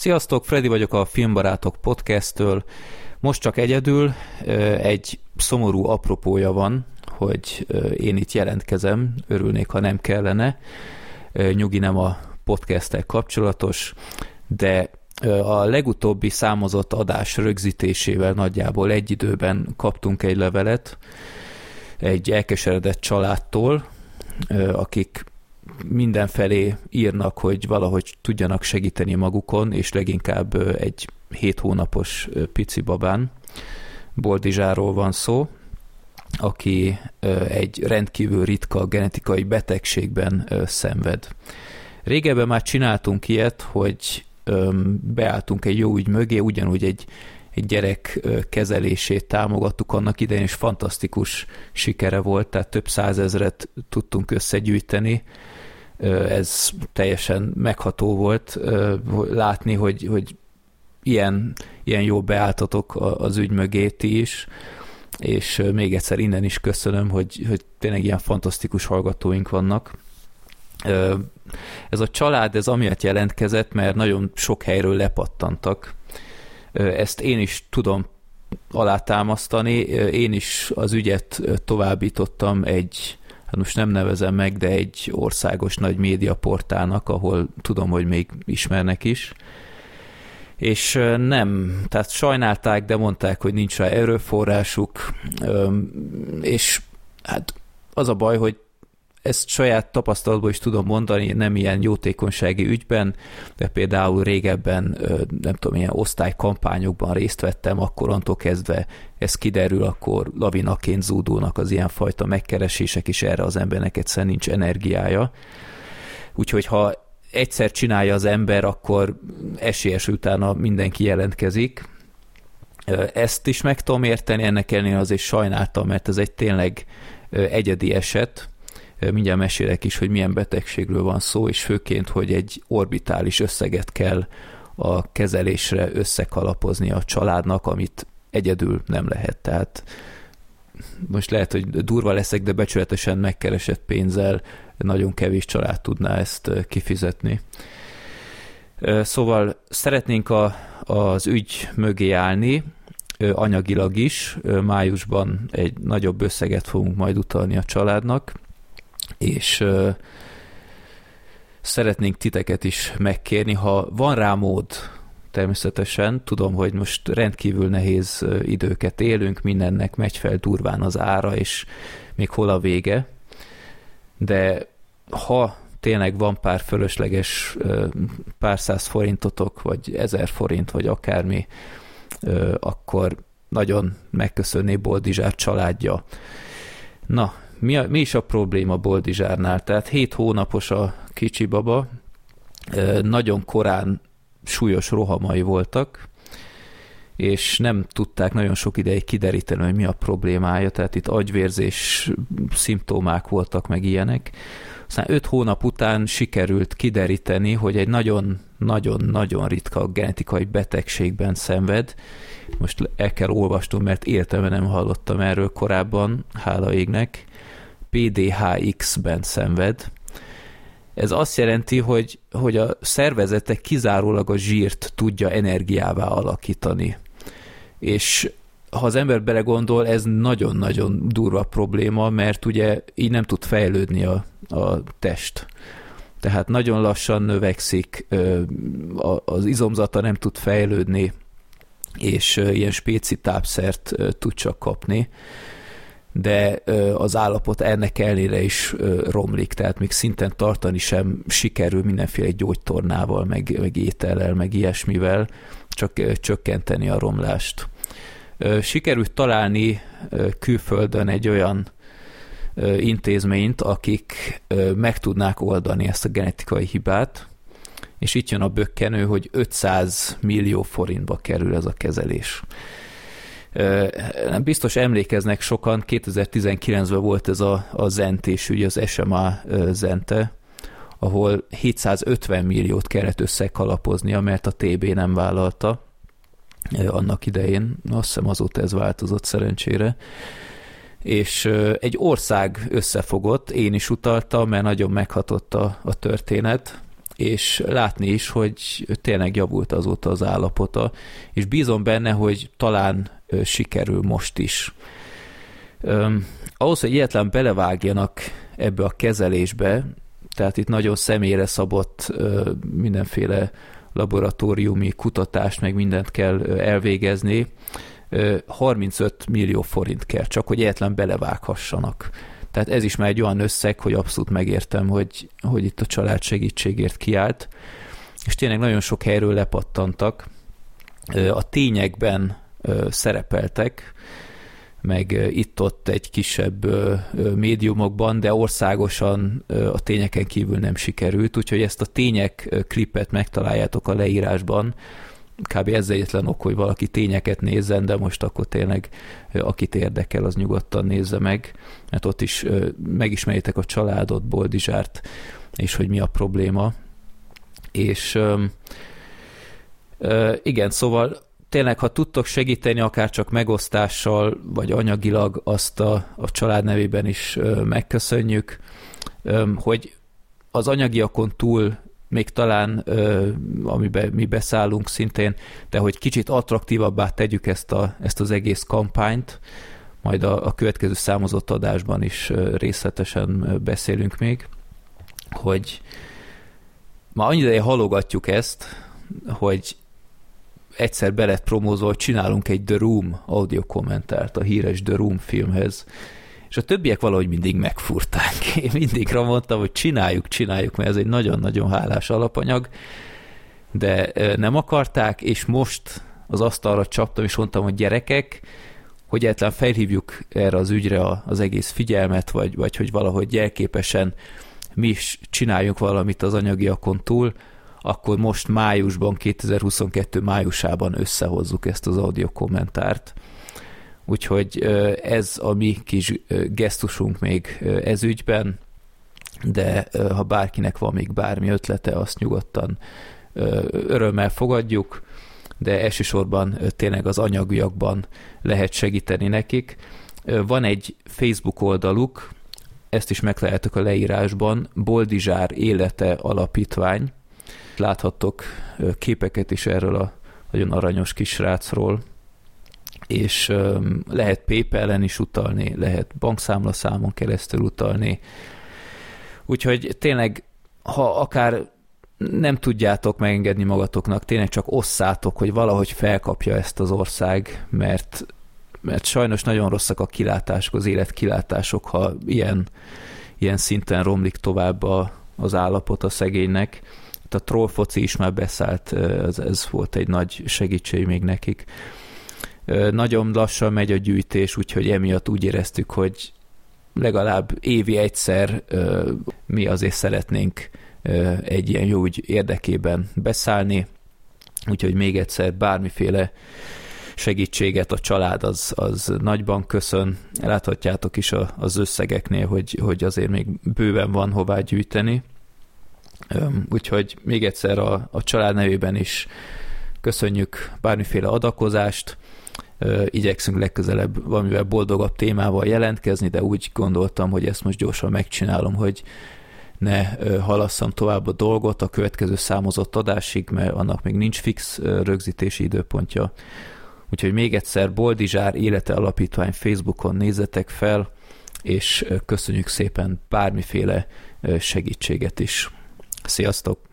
Sziasztok, Freddy vagyok a Filmbarátok podcasttől. Most csak egyedül egy szomorú apropója van, hogy én itt jelentkezem, örülnék, ha nem kellene. Nyugi nem a podcasttel kapcsolatos, de a legutóbbi számozott adás rögzítésével nagyjából egy időben kaptunk egy levelet egy elkeseredett családtól, akik mindenfelé írnak, hogy valahogy tudjanak segíteni magukon, és leginkább egy hét hónapos pici babán, Boldizsáról van szó, aki egy rendkívül ritka genetikai betegségben szenved. Régebben már csináltunk ilyet, hogy beálltunk egy jó ügy mögé, ugyanúgy egy, egy gyerek kezelését támogattuk annak idején, és fantasztikus sikere volt, tehát több százezret tudtunk összegyűjteni, ez teljesen megható volt látni, hogy, hogy ilyen, ilyen jó beálltatok az ügy mögé ti is, és még egyszer innen is köszönöm, hogy, hogy tényleg ilyen fantasztikus hallgatóink vannak. Ez a család, ez amiatt jelentkezett, mert nagyon sok helyről lepattantak. Ezt én is tudom alátámasztani. Én is az ügyet továbbítottam egy hát most nem nevezem meg, de egy országos nagy médiaportálnak, ahol tudom, hogy még ismernek is. És nem, tehát sajnálták, de mondták, hogy nincs rá erőforrásuk, és hát az a baj, hogy ezt saját tapasztalatból is tudom mondani, nem ilyen jótékonysági ügyben, de például régebben, nem tudom, ilyen osztálykampányokban részt vettem, akkor antól kezdve ez kiderül, akkor lavinaként zúdulnak az ilyenfajta megkeresések, és erre az embernek egyszerűen nincs energiája. Úgyhogy ha egyszer csinálja az ember, akkor esélyes utána mindenki jelentkezik. Ezt is meg tudom érteni, ennek ellenére azért sajnáltam, mert ez egy tényleg egyedi eset, mindjárt mesélek is, hogy milyen betegségről van szó, és főként, hogy egy orbitális összeget kell a kezelésre összekalapozni a családnak, amit egyedül nem lehet. Tehát most lehet, hogy durva leszek, de becsületesen megkeresett pénzzel nagyon kevés család tudná ezt kifizetni. Szóval szeretnénk a, az ügy mögé állni, anyagilag is. Májusban egy nagyobb összeget fogunk majd utalni a családnak, és szeretnénk titeket is megkérni, ha van rá mód, természetesen. Tudom, hogy most rendkívül nehéz időket élünk, mindennek megy fel durván az ára, és még hol a vége. De ha tényleg van pár fölösleges pár száz forintotok, vagy ezer forint, vagy akármi, akkor nagyon megköszönné Boldizsár családja. Na, mi, a, mi is a probléma Boldizsárnál? Tehát 7 hónapos a kicsi baba, nagyon korán súlyos rohamai voltak, és nem tudták nagyon sok ideig kideríteni, hogy mi a problémája, tehát itt agyvérzés szimptomák voltak, meg ilyenek. Aztán öt hónap után sikerült kideríteni, hogy egy nagyon-nagyon-nagyon ritka genetikai betegségben szenved. Most el kell olvasnom, mert életemben nem hallottam erről korábban, hála égnek. PDHX-ben szenved. Ez azt jelenti, hogy, hogy a szervezete kizárólag a zsírt tudja energiává alakítani. És ha az ember belegondol, ez nagyon-nagyon durva probléma, mert ugye így nem tud fejlődni a, a test. Tehát nagyon lassan növekszik, az izomzata nem tud fejlődni, és ilyen spéci tápszert tud csak kapni de az állapot ennek ellenére is romlik, tehát még szinten tartani sem sikerül mindenféle gyógytornával, meg, meg étellel, meg ilyesmivel, csak csökkenteni a romlást. Sikerült találni külföldön egy olyan intézményt, akik meg tudnák oldani ezt a genetikai hibát, és itt jön a bökkenő, hogy 500 millió forintba kerül ez a kezelés. Nem biztos emlékeznek sokan, 2019-ben volt ez a, a zentés, ugye az SMA zente, ahol 750 milliót kellett összekalapoznia, mert a TB nem vállalta annak idején, azt hiszem azóta ez változott szerencsére, és egy ország összefogott, én is utaltam, mert nagyon meghatott a, a történet, és látni is, hogy tényleg javult azóta az állapota, és bízom benne, hogy talán sikerül most is. ahhoz, hogy egyetlen belevágjanak ebbe a kezelésbe, tehát itt nagyon személyre szabott mindenféle laboratóriumi kutatást, meg mindent kell elvégezni, 35 millió forint kell, csak hogy egyetlen belevághassanak. Tehát ez is már egy olyan összeg, hogy abszolút megértem, hogy, hogy itt a család segítségért kiállt. És tényleg nagyon sok helyről lepattantak. A tényekben szerepeltek, meg itt-ott egy kisebb médiumokban, de országosan a tényeken kívül nem sikerült, úgyhogy ezt a tények klipet megtaláljátok a leírásban, kb. ez egyetlen ok, hogy valaki tényeket nézzen, de most akkor tényleg akit érdekel, az nyugodtan nézze meg, mert ott is megismeritek a családot, Boldizsárt, és hogy mi a probléma. És igen, szóval tényleg, ha tudtok segíteni, akár csak megosztással, vagy anyagilag, azt a, a család nevében is megköszönjük, hogy az anyagiakon túl még talán, amiben mi beszállunk szintén, de hogy kicsit attraktívabbá tegyük ezt, a, ezt az egész kampányt, majd a, a következő számozott adásban is részletesen beszélünk még, hogy ma annyi ideje halogatjuk ezt, hogy egyszer be lett promózva, hogy csinálunk egy The Room audio kommentárt a híres The Room filmhez, és a többiek valahogy mindig megfurták. Én mindig mondtam, hogy csináljuk, csináljuk, mert ez egy nagyon-nagyon hálás alapanyag, de nem akarták, és most az asztalra csaptam, és mondtam, hogy gyerekek, hogy egyáltalán felhívjuk erre az ügyre az egész figyelmet, vagy, vagy hogy valahogy jelképesen mi is csináljunk valamit az anyagiakon túl, akkor most májusban, 2022 májusában összehozzuk ezt az audio kommentárt. Úgyhogy ez a mi kis gesztusunk még ez ügyben, de ha bárkinek van még bármi ötlete, azt nyugodtan örömmel fogadjuk, de elsősorban tényleg az anyagiakban lehet segíteni nekik. Van egy Facebook oldaluk, ezt is megtaláltok a leírásban, Boldizsár Élete Alapítvány. Láthattok képeket is erről a nagyon aranyos kis srácról, és lehet PayPal-en is utalni, lehet bankszámlaszámon keresztül utalni. Úgyhogy tényleg, ha akár nem tudjátok megengedni magatoknak, tényleg csak osszátok, hogy valahogy felkapja ezt az ország, mert, mert sajnos nagyon rosszak a kilátások, az életkilátások, ha ilyen, ilyen szinten romlik tovább a, az állapot a szegénynek. A trollfoci is már beszállt, ez, ez volt egy nagy segítség még nekik. Nagyon lassan megy a gyűjtés, úgyhogy emiatt úgy éreztük, hogy legalább évi egyszer mi azért szeretnénk egy ilyen jó ügy érdekében beszállni, úgyhogy még egyszer bármiféle segítséget a család az, az nagyban köszön. Láthatjátok is az összegeknél, hogy, hogy azért még bőven van hová gyűjteni. Úgyhogy még egyszer a, a család nevében is köszönjük bármiféle adakozást, igyekszünk legközelebb valamivel boldogabb témával jelentkezni, de úgy gondoltam, hogy ezt most gyorsan megcsinálom, hogy ne halasszam tovább a dolgot a következő számozott adásig, mert annak még nincs fix rögzítési időpontja. Úgyhogy még egyszer Boldizsár Élete Alapítvány Facebookon nézzetek fel, és köszönjük szépen bármiféle segítséget is. Sziasztok!